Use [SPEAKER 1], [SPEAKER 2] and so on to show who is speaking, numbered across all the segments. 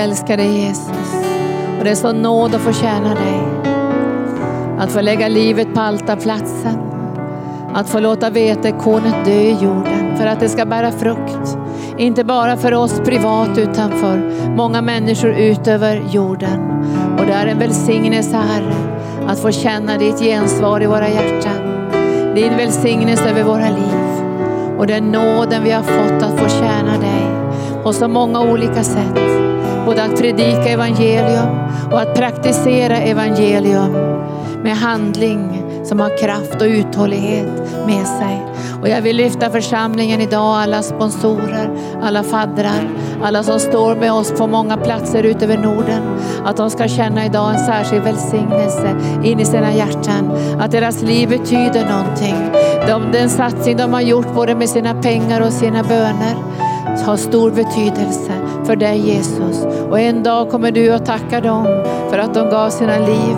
[SPEAKER 1] älskar dig Jesus. Och det är så nåd att få tjäna dig. Att få lägga livet på altarplatsen. Att få låta vetekornet dö i jorden för att det ska bära frukt. Inte bara för oss privat utan för många människor utöver jorden. Och det är en välsignelse Herre att få känna ditt gensvar i våra hjärtan. Din välsignelse över våra liv. Och den nåden vi har fått att få tjäna dig på så många olika sätt. Både att predika evangelium och att praktisera evangelium med handling som har kraft och uthållighet med sig. Och jag vill lyfta församlingen idag, alla sponsorer, alla faddrar, alla som står med oss på många platser ut över Norden. Att de ska känna idag en särskild välsignelse in i sina hjärtan. Att deras liv betyder någonting. De, den satsning de har gjort både med sina pengar och sina böner har stor betydelse för dig Jesus. Och en dag kommer du att tacka dem för att de gav sina liv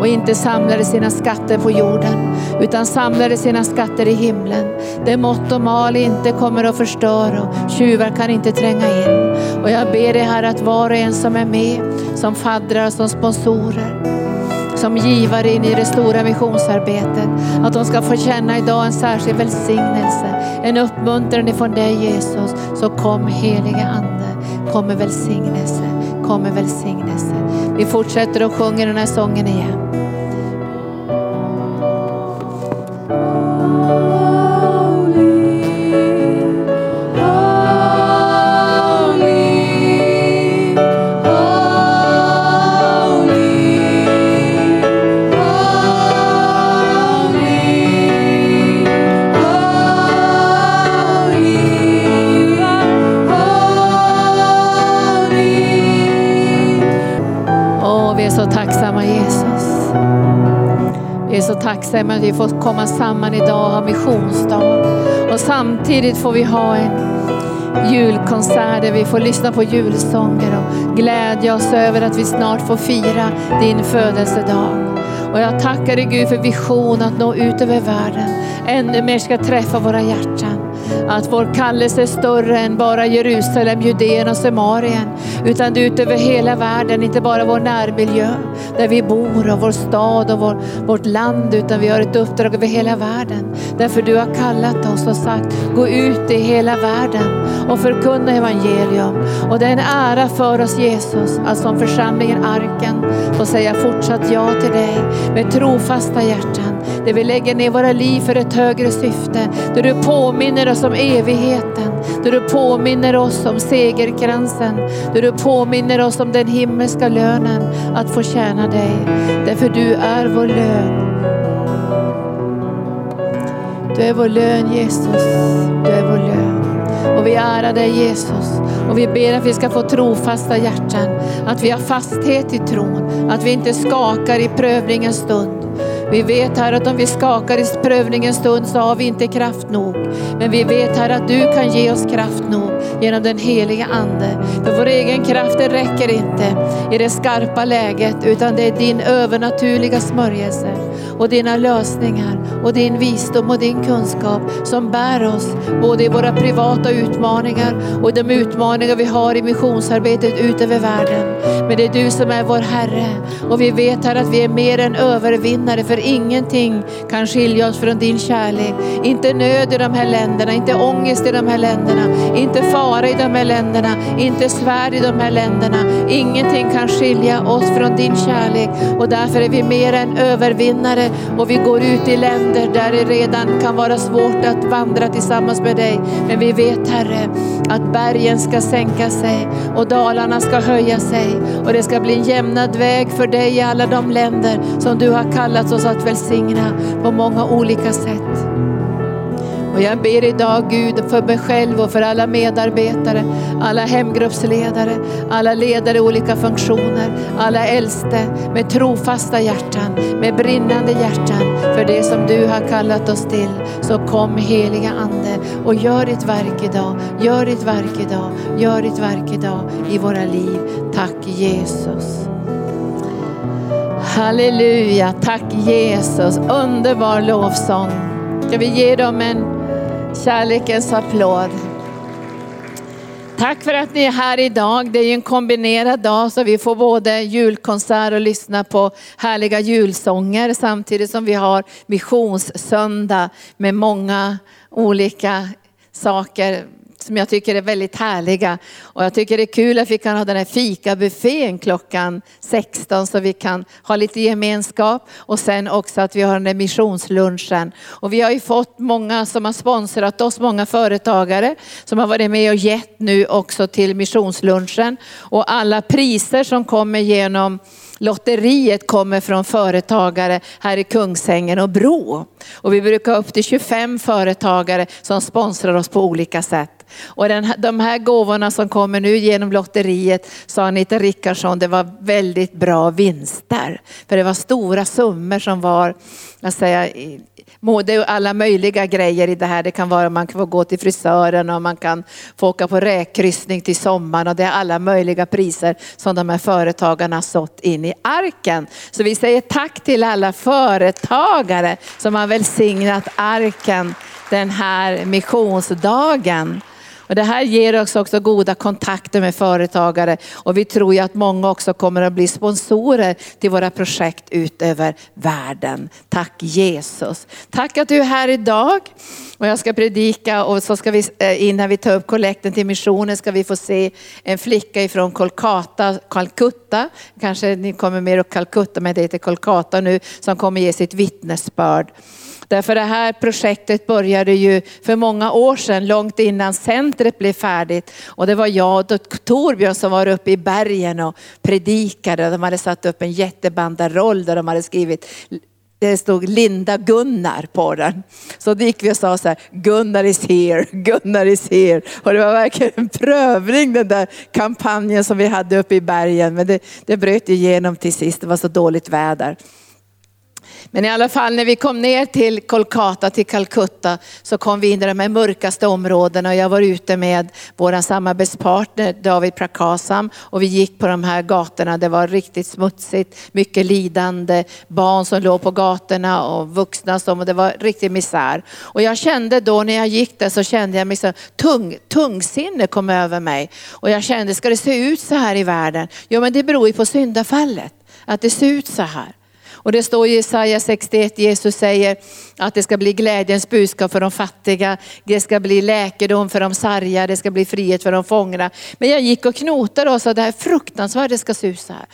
[SPEAKER 1] och inte samlade sina skatter på jorden utan samlade sina skatter i himlen. Det mått och mal inte kommer att förstöra och tjuvar kan inte tränga in. Och jag ber dig här att var och en som är med, som faddrar, som sponsorer, som givare in i det stora missionsarbetet. Att de ska få känna idag en särskild välsignelse, en uppmuntran ifrån dig Jesus. Så kom helige Ande, kom med välsignelse, kom med välsignelse. Vi fortsätter och sjunger den här sången igen. Tacksamma att vi får komma samman idag och ha missionsdag. Och samtidigt får vi ha en julkonsert där vi får lyssna på julsånger och glädja oss över att vi snart får fira din födelsedag. Och jag tackar dig Gud för vision att nå ut över världen. Ännu mer ska träffa våra hjärtan. Att vår kallelse är större än bara Jerusalem, Judeen och Samarien. Utan det är ut över hela världen, inte bara vår närmiljö där vi bor och vår stad och vår, vårt land. Utan vi har ett uppdrag över hela världen. Därför du har kallat oss och sagt, gå ut i hela världen och förkunna evangelium. Och det är en ära för oss Jesus att som församlingen Arken få säga fortsatt ja till dig med trofasta hjärtan. Där vi lägger ner våra liv för ett högre syfte. Där du påminner oss om evigheten. Där du påminner oss om segerkransen. Där du påminner oss om den himmelska lönen att få tjäna dig. Därför du är vår lön. Du är vår lön Jesus. Du är vår lön. Och vi ärar dig Jesus. Och vi ber att vi ska få trofasta hjärtan. Att vi har fasthet i tron. Att vi inte skakar i prövningens stund. Vi vet här att om vi skakar i prövningens stund så har vi inte kraft nog. Men vi vet här att du kan ge oss kraft nog genom den heliga Ande. För vår egen kraft det räcker inte i det skarpa läget utan det är din övernaturliga smörjelse och dina lösningar och din visdom och din kunskap som bär oss både i våra privata utmaningar och de utmaningar vi har i missionsarbetet ut över världen. Men det är du som är vår Herre och vi vet här att vi är mer än övervinnare för ingenting kan skilja oss från din kärlek. Inte nöd i de här länderna, inte ångest i de här länderna, inte fara i de här länderna, inte svärd i de här länderna. Ingenting kan skilja oss från din kärlek och därför är vi mer än övervinnare och vi går ut i länder där det redan kan vara svårt att vandra tillsammans med dig. Men vi vet Herre att bergen ska sänka sig och dalarna ska höja sig och det ska bli en jämnad väg för dig i alla de länder som du har kallat oss att välsigna på många olika sätt. Och jag ber idag Gud för mig själv och för alla medarbetare, alla hemgruppsledare, alla ledare i olika funktioner, alla äldste med trofasta hjärtan, med brinnande hjärtan för det som du har kallat oss till. Så kom heliga Ande och gör ditt verk idag, gör ditt verk idag, gör ditt verk idag i våra liv. Tack Jesus. Halleluja, tack Jesus. Underbar lovsång. Ska vi ge dem en kärlekens applåd? Tack för att ni är här idag. Det är ju en kombinerad dag så vi får både julkonsert och lyssna på härliga julsånger samtidigt som vi har missionssöndag med många olika saker som jag tycker är väldigt härliga. Och jag tycker det är kul att vi kan ha den här fikabuffén klockan 16 så vi kan ha lite gemenskap och sen också att vi har den där missionslunchen. Och vi har ju fått många som har sponsrat oss, många företagare som har varit med och gett nu också till missionslunchen. Och alla priser som kommer genom Lotteriet kommer från företagare här i Kungsängen och Bro. Och vi brukar ha upp till 25 företagare som sponsrar oss på olika sätt. Och den, de här gåvorna som kommer nu genom lotteriet, sa Anita Rickardsson, det var väldigt bra vinster. För det var stora summor som var, jag säger, det är alla möjliga grejer i det här. Det kan vara att man kan få gå till frisören och man kan få åka på räkkryssning till sommaren och det är alla möjliga priser som de här företagarna har sått in i arken. Så vi säger tack till alla företagare som har välsignat arken den här missionsdagen. Och det här ger oss också goda kontakter med företagare och vi tror ju att många också kommer att bli sponsorer till våra projekt ut över världen. Tack Jesus. Tack att du är här idag. Och jag ska predika och så ska vi, eh, innan vi tar upp kollekten till missionen ska vi få se en flicka ifrån Kolkata, Calcutta. Kanske ni kommer mer upp Calcutta men det heter Kolkata nu som kommer ge sitt vittnesbörd. Därför det här projektet började ju för många år sedan, långt innan centret blev färdigt. Och det var jag och Torbjörn som var uppe i bergen och predikade. De hade satt upp en jättebanderoll där de hade skrivit det stod Linda Gunnar på den. Så då gick vi och sa så här, Gunnar is here, Gunnar is here. Och det var verkligen en prövning den där kampanjen som vi hade uppe i bergen. Men det, det bröt igenom till sist, det var så dåligt väder. Men i alla fall när vi kom ner till Kolkata, till Calcutta, så kom vi in i de här mörkaste områdena och jag var ute med vår samarbetspartner David Prakasam och vi gick på de här gatorna. Det var riktigt smutsigt, mycket lidande, barn som låg på gatorna och vuxna som, och det var riktig misär. Och jag kände då när jag gick där så kände jag mig så tung, tungsinne kom över mig. Och jag kände, ska det se ut så här i världen? Jo men det beror ju på syndafallet, att det ser ut så här. Och det står i Jesaja 61, Jesus säger att det ska bli glädjens budskap för de fattiga, det ska bli läkedom för de sargade, det ska bli frihet för de fångna. Men jag gick och knotade och sa det här fruktansvärt det ska se ut så här.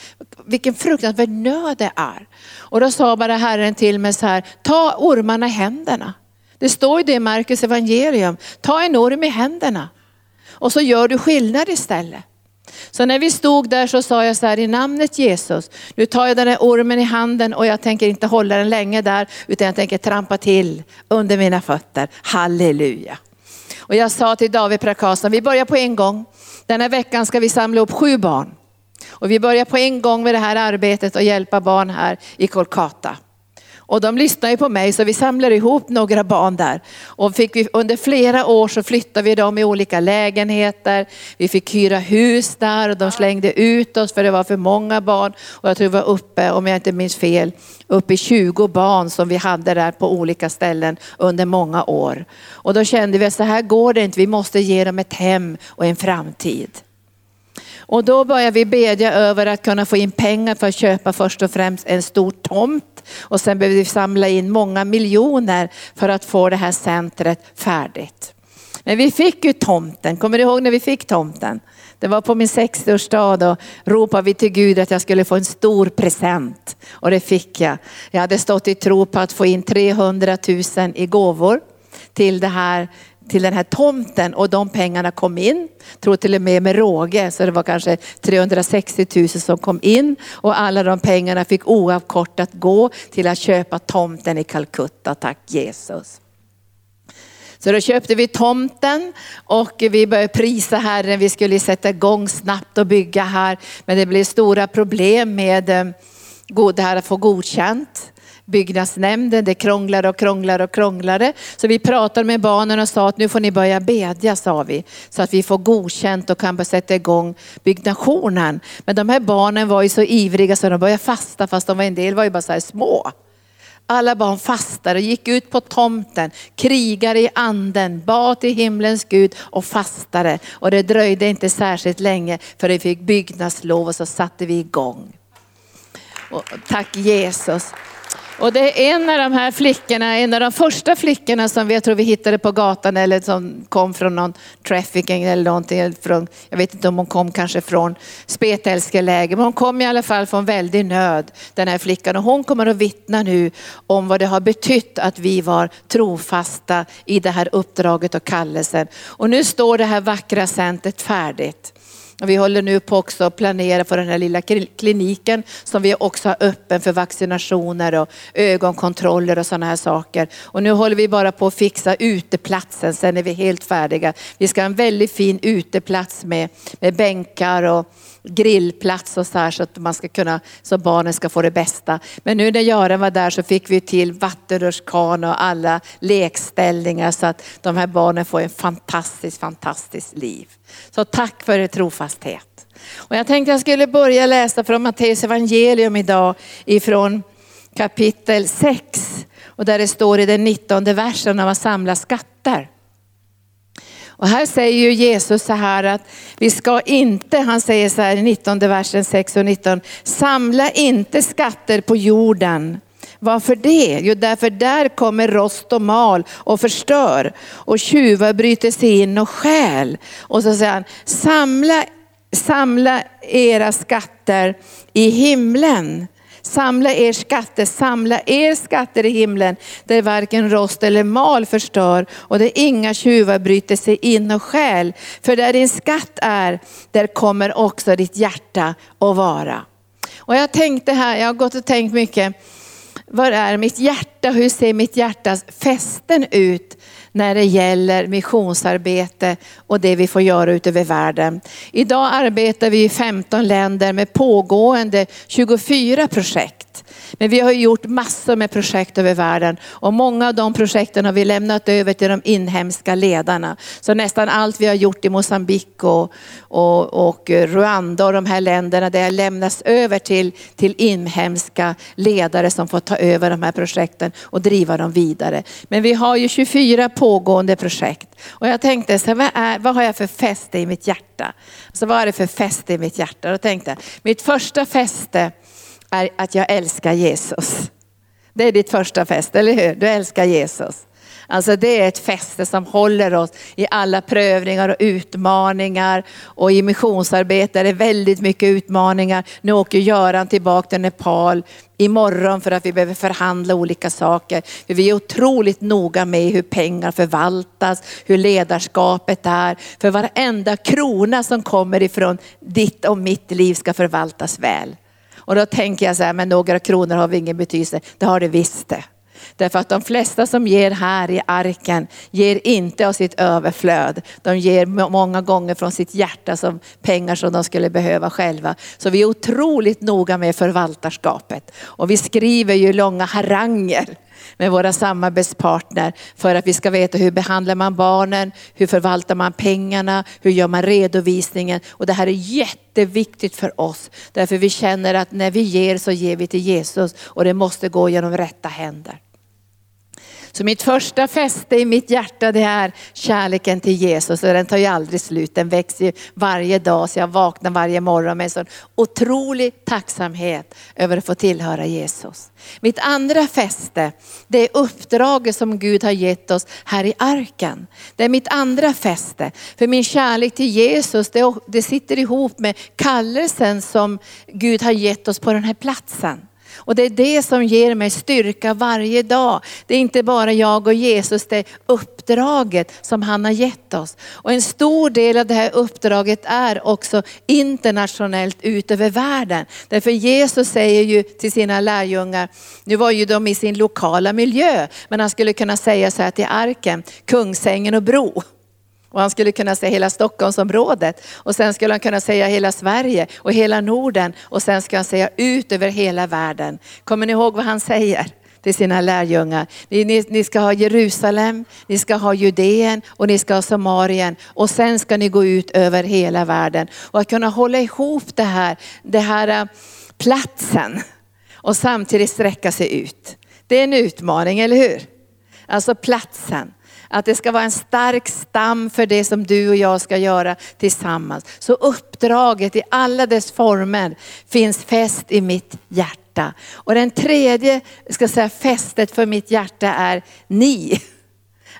[SPEAKER 1] Vilken fruktansvärd nöd det är. Och då sa bara Herren till mig så här, ta ormarna i händerna. Det står ju det i Markus evangelium, ta en orm i händerna. Och så gör du skillnad istället. Så när vi stod där så sa jag så här i namnet Jesus, nu tar jag den här ormen i handen och jag tänker inte hålla den länge där utan jag tänker trampa till under mina fötter. Halleluja. Och jag sa till David Prakasa, vi börjar på en gång. Den här veckan ska vi samla upp sju barn. Och vi börjar på en gång med det här arbetet och hjälpa barn här i Kolkata. Och de lyssnar ju på mig så vi samlar ihop några barn där. Och fick vi, under flera år så flyttade vi dem i olika lägenheter. Vi fick hyra hus där och de slängde ut oss för det var för många barn. Och jag tror vi var uppe, om jag inte minns fel, uppe i 20 barn som vi hade där på olika ställen under många år. Och då kände vi att så här går det inte, vi måste ge dem ett hem och en framtid. Och då började vi bedja över att kunna få in pengar för att köpa först och främst en stor tomt. Och sen behövde vi samla in många miljoner för att få det här centret färdigt. Men vi fick ju tomten, kommer du ihåg när vi fick tomten? Det var på min 60-årsdag då ropade vi till Gud att jag skulle få en stor present. Och det fick jag. Jag hade stått i tro på att få in 300 000 i gåvor till det här till den här tomten och de pengarna kom in. Tror till och med med råge, så det var kanske 360 000 som kom in och alla de pengarna fick oavkortat gå till att köpa tomten i Calcutta. Tack Jesus. Så då köpte vi tomten och vi började prisa Herren. Vi skulle sätta igång snabbt och bygga här. Men det blev stora problem med eh, det här att få godkänt byggnadsnämnden. Det krånglade och krånglade och krånglade. Så vi pratade med barnen och sa att nu får ni börja bedja, sa vi. Så att vi får godkänt och kan börja sätta igång byggnationen. Men de här barnen var ju så ivriga så de började fasta fast de var en del var ju bara så här små. Alla barn fastade, och gick ut på tomten, krigade i anden, bad till himlens Gud och fastade. Och det dröjde inte särskilt länge för vi fick byggnadslov och så satte vi igång. Och tack Jesus. Och det är en av de här flickorna, en av de första flickorna som vi, jag tror vi hittade på gatan eller som kom från någon trafficking eller någonting. Från, jag vet inte om hon kom kanske från spetälskeläger, men hon kom i alla fall från väldig nöd, den här flickan. Och hon kommer att vittna nu om vad det har betytt att vi var trofasta i det här uppdraget och kallelsen. Och nu står det här vackra centret färdigt. Vi håller nu på också att planera för den här lilla kliniken som vi också har öppen för vaccinationer och ögonkontroller och sådana här saker. Och nu håller vi bara på att fixa uteplatsen, sen är vi helt färdiga. Vi ska ha en väldigt fin uteplats med, med bänkar och grillplats och så här så att man ska kunna, så barnen ska få det bästa. Men nu när Göran var där så fick vi till vattenrutschkana och alla lekställningar så att de här barnen får en fantastiskt, fantastiskt liv. Så tack för er trofasthet. Och jag tänkte jag skulle börja läsa från Matteus evangelium idag ifrån kapitel 6 och där det står i den 19 versen om att samla skatter. Och här säger ju Jesus så här att vi ska inte, han säger så här i 19 versen 6 och 19, samla inte skatter på jorden. Varför det? Jo, därför där kommer rost och mal och förstör och tjuvar bryter sig in och stjäl. Och så säger han, samla, samla era skatter i himlen Samla er skatter, samla er skatter i himlen där varken rost eller mal förstör och där inga tjuvar bryter sig in och stjäl. För där din skatt är, där kommer också ditt hjärta att vara. Och jag tänkte här, jag har gått och tänkt mycket, var är mitt hjärta? Hur ser mitt hjärtas fästen ut när det gäller missionsarbete och det vi får göra ute över världen. Idag arbetar vi i 15 länder med pågående 24 projekt. Men vi har gjort massor med projekt över världen och många av de projekten har vi lämnat över till de inhemska ledarna. Så nästan allt vi har gjort i Mosambik och, och, och Rwanda och de här länderna, det har lämnats över till, till inhemska ledare som får ta över de här projekten och driva dem vidare. Men vi har ju 24 pågående projekt. Och jag tänkte, så vad, är, vad har jag för fäste i mitt hjärta? Så vad är det för fäste i mitt hjärta? Då tänkte jag, mitt första fäste är att jag älskar Jesus. Det är ditt första fäste, eller hur? Du älskar Jesus. Alltså det är ett fäste som håller oss i alla prövningar och utmaningar. Och i missionsarbete är det väldigt mycket utmaningar. Nu åker Göran tillbaka till Nepal imorgon för att vi behöver förhandla olika saker. För vi är otroligt noga med hur pengar förvaltas, hur ledarskapet är. För varenda krona som kommer ifrån ditt och mitt liv ska förvaltas väl. Och då tänker jag så här, men några kronor har vi ingen betydelse. Det har det visst det. Därför att de flesta som ger här i arken ger inte av sitt överflöd. De ger många gånger från sitt hjärta som pengar som de skulle behöva själva. Så vi är otroligt noga med förvaltarskapet. Och vi skriver ju långa haranger med våra samarbetspartner för att vi ska veta hur behandlar man barnen, hur förvaltar man pengarna, hur gör man redovisningen. Och det här är jätteviktigt för oss. Därför vi känner att när vi ger så ger vi till Jesus och det måste gå genom rätta händer. Så mitt första fäste i mitt hjärta det är kärleken till Jesus och den tar ju aldrig slut. Den växer ju varje dag så jag vaknar varje morgon med en sån otrolig tacksamhet över att få tillhöra Jesus. Mitt andra fäste, det är uppdraget som Gud har gett oss här i arken. Det är mitt andra fäste. För min kärlek till Jesus, det, det sitter ihop med kallelsen som Gud har gett oss på den här platsen. Och det är det som ger mig styrka varje dag. Det är inte bara jag och Jesus, det är uppdraget som han har gett oss. Och en stor del av det här uppdraget är också internationellt ut över världen. Därför Jesus säger ju till sina lärjungar, nu var ju de i sin lokala miljö, men han skulle kunna säga så här till arken, Kungsängen och Bro. Och han skulle kunna säga hela Stockholmsområdet och sen skulle han kunna säga hela Sverige och hela Norden och sen ska han säga ut över hela världen. Kommer ni ihåg vad han säger? till sina lärjungar. Ni, ni, ni, ska ha Jerusalem, ni ska ha Judeen och ni ska ha Samarien och sen ska ni gå ut över hela världen. Och att kunna hålla ihop det här, det här äh, platsen och samtidigt sträcka sig ut. Det är en utmaning, eller hur? Alltså platsen. Att det ska vara en stark stam för det som du och jag ska göra tillsammans. Så uppdraget i alla dess former finns fäst i mitt hjärta. Och den tredje ska säga, fästet för mitt hjärta är ni.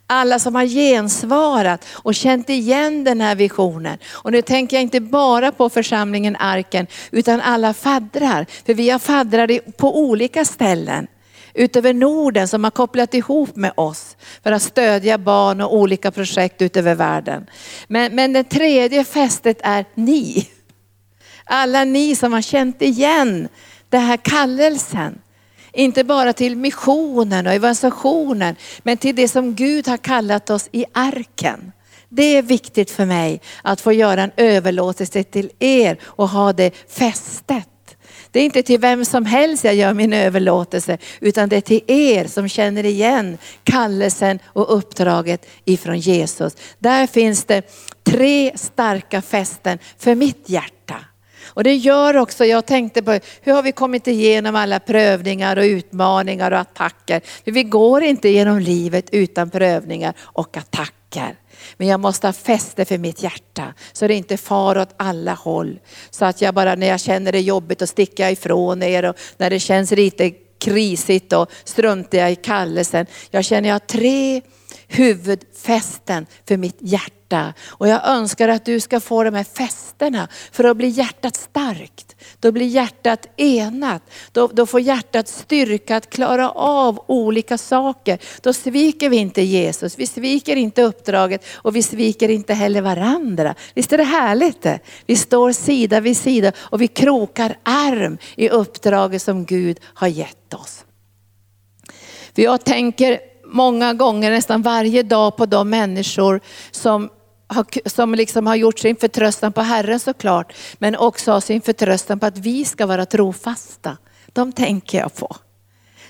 [SPEAKER 1] Alla som har gensvarat och känt igen den här visionen. Och nu tänker jag inte bara på församlingen Arken, utan alla faddrar. För vi har faddrar på olika ställen utöver Norden som har kopplat ihop med oss för att stödja barn och olika projekt utöver världen. Men, men det tredje fästet är ni. Alla ni som har känt igen den här kallelsen. Inte bara till missionen och evangelisationen, men till det som Gud har kallat oss i arken. Det är viktigt för mig att få göra en överlåtelse till er och ha det fästet. Det är inte till vem som helst jag gör min överlåtelse, utan det är till er som känner igen kallelsen och uppdraget ifrån Jesus. Där finns det tre starka fästen för mitt hjärta. Och det gör också, jag tänkte på hur har vi kommit igenom alla prövningar och utmaningar och attacker. För vi går inte genom livet utan prövningar och attacker. Men jag måste ha fäste för mitt hjärta så det inte far åt alla håll. Så att jag bara när jag känner det jobbigt och sticka ifrån er och när det känns lite krisigt och struntar jag i kallelsen. Jag känner jag har tre huvudfästen för mitt hjärta. Och jag önskar att du ska få de här fästena för att bli hjärtat starkt. Då blir hjärtat enat. Då, då får hjärtat styrka att klara av olika saker. Då sviker vi inte Jesus, vi sviker inte uppdraget och vi sviker inte heller varandra. Visst är det härligt det? Vi står sida vid sida och vi krokar arm i uppdraget som Gud har gett oss. För jag tänker många gånger, nästan varje dag på de människor som som liksom har gjort sin förtröstan på Herren såklart, men också har sin förtröstan på att vi ska vara trofasta. De tänker jag på.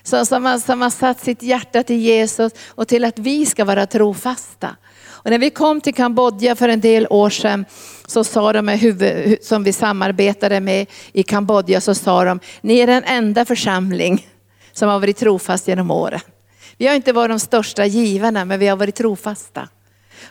[SPEAKER 1] Så, som, har, som har satt sitt hjärta till Jesus och till att vi ska vara trofasta. Och när vi kom till Kambodja för en del år sedan så sa de huvud, som vi samarbetade med i Kambodja, så sa de, ni är den enda församling som har varit trofast genom åren. Vi har inte varit de största givarna men vi har varit trofasta.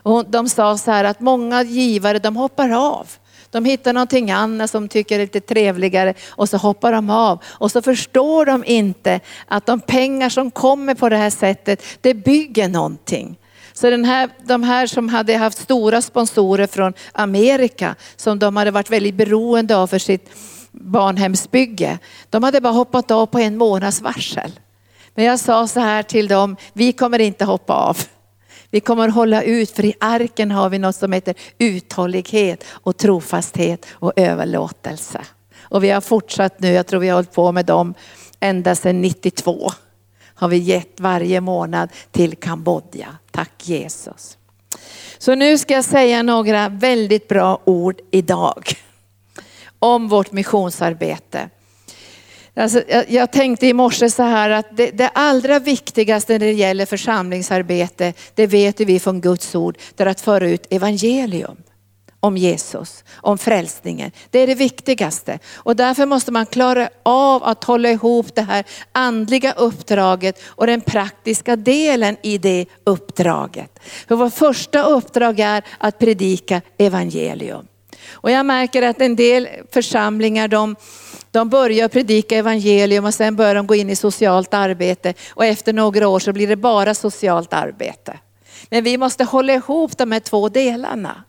[SPEAKER 1] Och de sa så här att många givare de hoppar av. De hittar någonting annat som tycker är lite trevligare och så hoppar de av. Och så förstår de inte att de pengar som kommer på det här sättet, det bygger någonting. Så den här, de här som hade haft stora sponsorer från Amerika, som de hade varit väldigt beroende av för sitt barnhemsbygge, de hade bara hoppat av på en månads varsel. Men jag sa så här till dem, vi kommer inte hoppa av. Vi kommer hålla ut för i arken har vi något som heter uthållighet och trofasthet och överlåtelse. Och vi har fortsatt nu, jag tror vi har hållit på med dem ända sedan 92. Har vi gett varje månad till Kambodja. Tack Jesus. Så nu ska jag säga några väldigt bra ord idag om vårt missionsarbete. Alltså, jag, jag, tänkte i morse så här att det, det, allra viktigaste när det gäller församlingsarbete, det vet vi från Guds ord, det är att föra ut evangelium om Jesus, om frälsningen. Det är det viktigaste. Och därför måste man klara av att hålla ihop det här andliga uppdraget och den praktiska delen i det uppdraget. För vårt första uppdrag är att predika evangelium. Och jag märker att en del församlingar de de börjar predika evangelium och sen börjar de gå in i socialt arbete och efter några år så blir det bara socialt arbete. Men vi måste hålla ihop de här två delarna.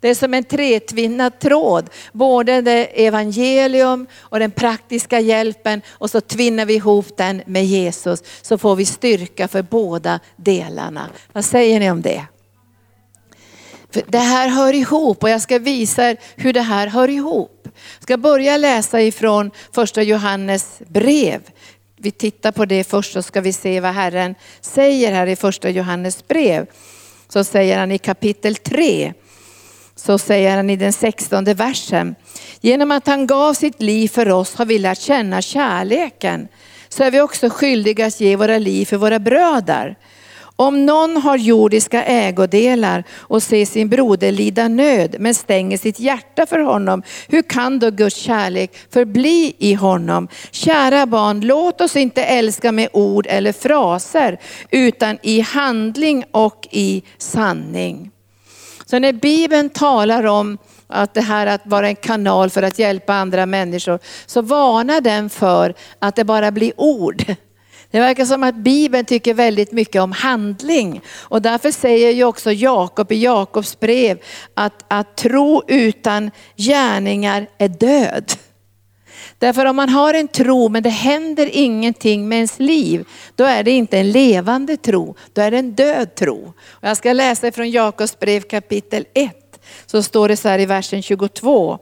[SPEAKER 1] Det är som en tretvinnad tråd, både det evangelium och den praktiska hjälpen och så tvinnar vi ihop den med Jesus så får vi styrka för båda delarna. Vad säger ni om det? För det här hör ihop och jag ska visa er hur det här hör ihop. Jag ska börja läsa ifrån första Johannes brev. Vi tittar på det först så ska vi se vad Herren säger här i första Johannes brev. Så säger han i kapitel 3, så säger han i den sextonde versen. Genom att han gav sitt liv för oss har vi lärt känna kärleken. Så är vi också skyldiga att ge våra liv för våra bröder. Om någon har jordiska ägodelar och ser sin broder lida nöd men stänger sitt hjärta för honom, hur kan då Guds kärlek förbli i honom? Kära barn, låt oss inte älska med ord eller fraser utan i handling och i sanning. Så när Bibeln talar om att det här att vara en kanal för att hjälpa andra människor, så varnar den för att det bara blir ord. Det verkar som att Bibeln tycker väldigt mycket om handling. Och därför säger ju också Jakob i Jakobs brev att, att tro utan gärningar är död. Därför om man har en tro men det händer ingenting med ens liv, då är det inte en levande tro, då är det en död tro. Och jag ska läsa från Jakobs brev kapitel 1, så står det så här i versen 22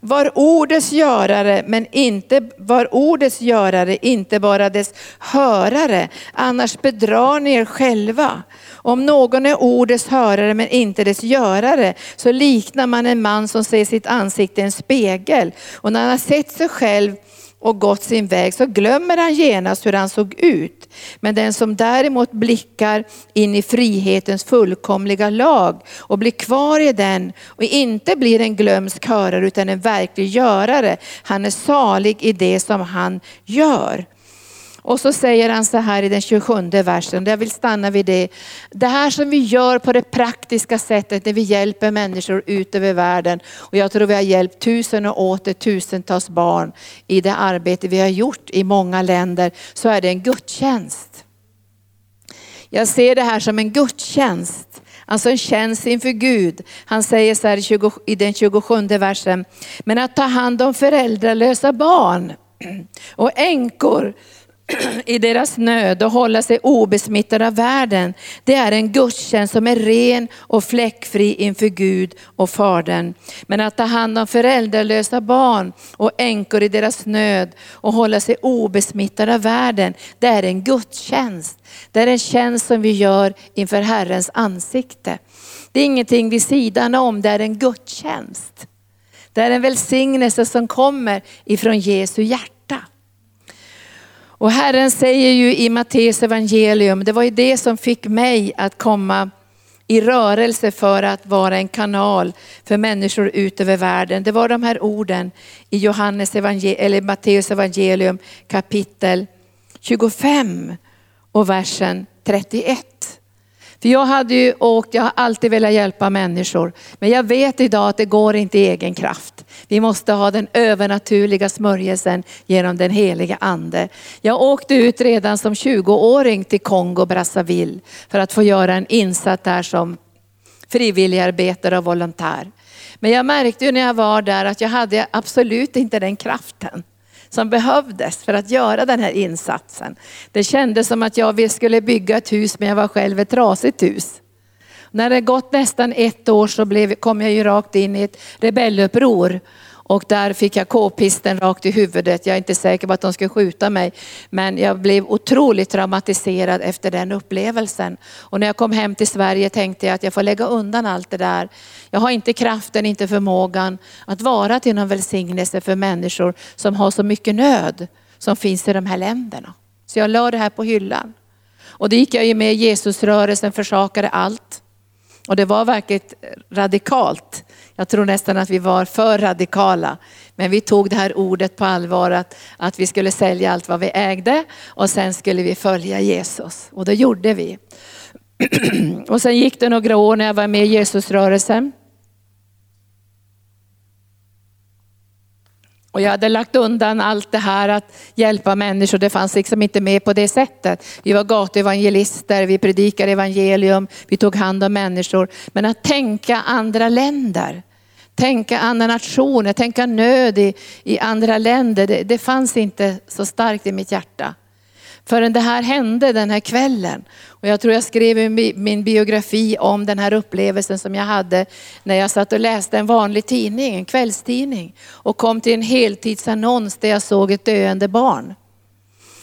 [SPEAKER 1] var ordets görare, men inte var ordets görare, inte bara dess hörare, annars bedrar ni er själva. Om någon är ordets hörare men inte dess görare, så liknar man en man som ser sitt ansikte i en spegel. Och när han har sett sig själv och gått sin väg så glömmer han genast hur han såg ut. Men den som däremot blickar in i frihetens fullkomliga lag och blir kvar i den och inte blir en glömsk hörare utan en verklig görare, han är salig i det som han gör. Och så säger han så här i den 27 versen, jag vill stanna vid det. Det här som vi gör på det praktiska sättet när vi hjälper människor ut över världen. Och jag tror vi har hjälpt tusen och åter tusentals barn i det arbete vi har gjort i många länder. Så är det en gudstjänst. Jag ser det här som en gudstjänst. Alltså en tjänst inför Gud. Han säger så här i den 27 versen. Men att ta hand om föräldralösa barn och änkor i deras nöd och hålla sig obesmittade av världen. Det är en gudstjänst som är ren och fläckfri inför Gud och Fadern. Men att ta hand om föräldralösa barn och änkor i deras nöd och hålla sig obesmittade av världen, det är en gudstjänst. Det är en tjänst som vi gör inför Herrens ansikte. Det är ingenting vid sidan om, det är en gudstjänst. Det är en välsignelse som kommer ifrån Jesu hjärta. Och Herren säger ju i Matteus evangelium, det var ju det som fick mig att komma i rörelse för att vara en kanal för människor ut över världen. Det var de här orden i Johannes evangel eller Matteus evangelium kapitel 25 och versen 31. För jag hade ju åkt, jag har alltid velat hjälpa människor, men jag vet idag att det går inte i egen kraft. Vi måste ha den övernaturliga smörjelsen genom den heliga ande. Jag åkte ut redan som 20-åring till Kongo Brazzaville för att få göra en insats där som frivilligarbetare och volontär. Men jag märkte ju när jag var där att jag hade absolut inte den kraften som behövdes för att göra den här insatsen. Det kändes som att jag skulle bygga ett hus men jag var själv ett trasigt hus. När det gått nästan ett år så blev, kom jag ju rakt in i ett rebelluppror. Och där fick jag k-pisten rakt i huvudet. Jag är inte säker på att de skulle skjuta mig. Men jag blev otroligt traumatiserad efter den upplevelsen. Och när jag kom hem till Sverige tänkte jag att jag får lägga undan allt det där. Jag har inte kraften, inte förmågan att vara till någon välsignelse för människor som har så mycket nöd som finns i de här länderna. Så jag la det här på hyllan. Och då gick jag ju med i Jesusrörelsen, försakade allt. Och det var verkligen radikalt. Jag tror nästan att vi var för radikala. Men vi tog det här ordet på allvar att, att vi skulle sälja allt vad vi ägde och sen skulle vi följa Jesus. Och det gjorde vi. och sen gick det några år när jag var med i Jesusrörelsen. Och jag hade lagt undan allt det här att hjälpa människor, det fanns liksom inte med på det sättet. Vi var gatuevangelister, vi predikade evangelium, vi tog hand om människor. Men att tänka andra länder, tänka andra nationer, tänka nöd i, i andra länder, det, det fanns inte så starkt i mitt hjärta. Förrän det här hände den här kvällen. Och jag tror jag skrev i min biografi om den här upplevelsen som jag hade när jag satt och läste en vanlig tidning, en kvällstidning. Och kom till en heltidsannons där jag såg ett döende barn.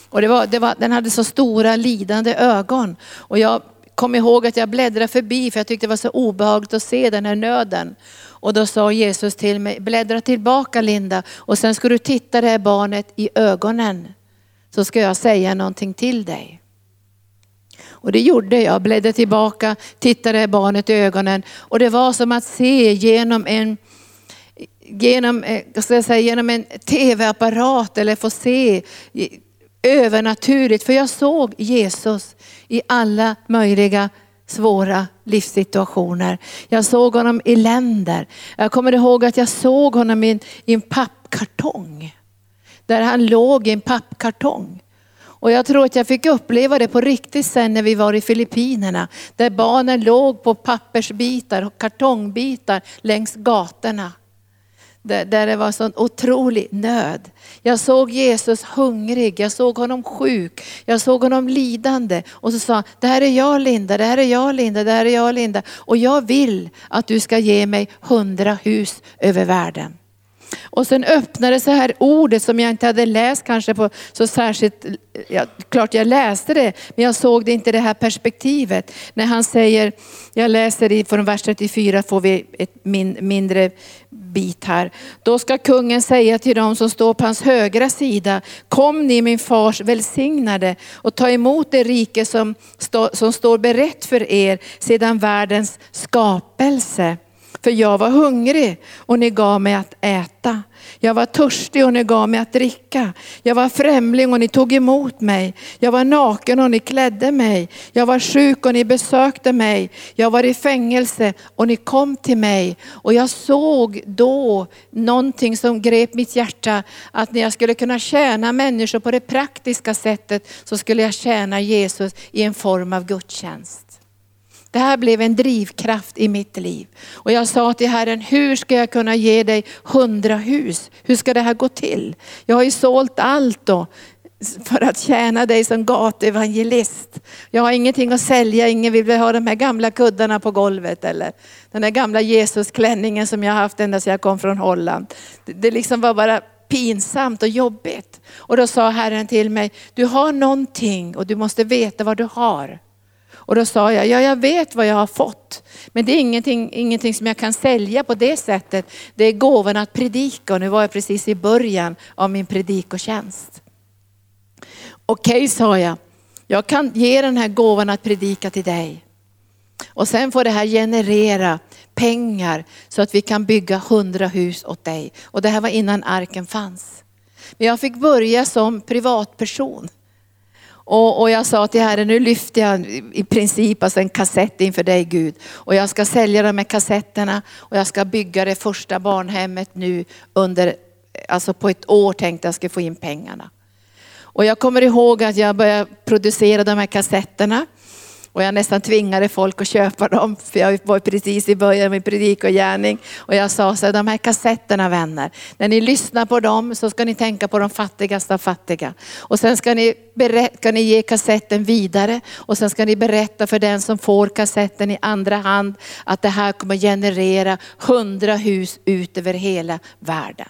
[SPEAKER 1] Och det var, det var, den hade så stora lidande ögon. Och jag kom ihåg att jag bläddrade förbi för jag tyckte det var så obehagligt att se den här nöden. Och då sa Jesus till mig, bläddra tillbaka Linda och sen ska du titta det här barnet i ögonen så ska jag säga någonting till dig. Och det gjorde jag, bläddrade tillbaka, tittade barnet i ögonen och det var som att se genom en genom, eh, ska jag säga, genom en tv-apparat eller få se övernaturligt. För jag såg Jesus i alla möjliga svåra livssituationer. Jag såg honom i länder. Jag kommer ihåg att jag såg honom i en, i en pappkartong. Där han låg i en pappkartong. Och jag tror att jag fick uppleva det på riktigt sen när vi var i Filippinerna. Där barnen låg på pappersbitar och kartongbitar längs gatorna. Där, där det var sån otrolig nöd. Jag såg Jesus hungrig, jag såg honom sjuk, jag såg honom lidande. Och så sa han, det här är jag Linda, det här är jag Linda, det här är jag Linda. Och jag vill att du ska ge mig hundra hus över världen. Och sen öppnade så här ordet som jag inte hade läst kanske på så särskilt, ja, klart jag läste det, men jag såg det inte i det här perspektivet. När han säger, jag läser från vers 34 får vi ett min, mindre bit här. Då ska kungen säga till dem som står på hans högra sida, kom ni min fars välsignade och ta emot det rike som, stå, som står berett för er sedan världens skapelse. För jag var hungrig och ni gav mig att äta. Jag var törstig och ni gav mig att dricka. Jag var främling och ni tog emot mig. Jag var naken och ni klädde mig. Jag var sjuk och ni besökte mig. Jag var i fängelse och ni kom till mig. Och jag såg då någonting som grep mitt hjärta, att när jag skulle kunna tjäna människor på det praktiska sättet så skulle jag tjäna Jesus i en form av gudstjänst. Det här blev en drivkraft i mitt liv. Och jag sa till Herren, hur ska jag kunna ge dig hundra hus? Hur ska det här gå till? Jag har ju sålt allt då för att tjäna dig som gatuevangelist. Jag har ingenting att sälja, ingen vill ha de här gamla kuddarna på golvet eller den där gamla Jesusklänningen som jag haft ända sedan jag kom från Holland. Det liksom var bara pinsamt och jobbigt. Och då sa Herren till mig, du har någonting och du måste veta vad du har. Och då sa jag, ja jag vet vad jag har fått. Men det är ingenting, ingenting som jag kan sälja på det sättet. Det är gåvan att predika och nu var jag precis i början av min predikotjänst. Okej okay, sa jag, jag kan ge den här gåvan att predika till dig. Och sen får det här generera pengar så att vi kan bygga hundra hus åt dig. Och det här var innan arken fanns. Men jag fick börja som privatperson. Och, och, jag sa till Herren, nu lyfter jag i princip alltså en kassett inför dig Gud. Och jag ska sälja de här kassetterna och jag ska bygga det första barnhemmet nu under, alltså på ett år tänkte jag ska få in pengarna. Och jag kommer ihåg att jag började producera de här kassetterna. Och jag nästan tvingade folk att köpa dem, för jag var precis i början med predik och gärning. Och jag sa så här, de här kassetterna vänner, när ni lyssnar på dem så ska ni tänka på de fattigaste av fattiga. Och sen ska ni, ska ni ge kassetten vidare och sen ska ni berätta för den som får kassetten i andra hand att det här kommer generera hundra hus ut över hela världen.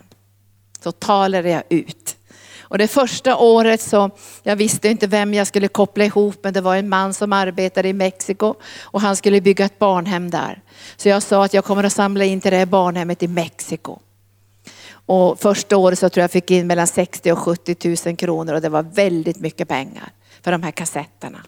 [SPEAKER 1] Så talade jag ut. Och det första året så, jag visste inte vem jag skulle koppla ihop men det var en man som arbetade i Mexiko och han skulle bygga ett barnhem där. Så jag sa att jag kommer att samla in till det här barnhemmet i Mexiko. Och första året så tror jag fick in mellan 60 och 70 000 kronor och det var väldigt mycket pengar för de här kassetterna.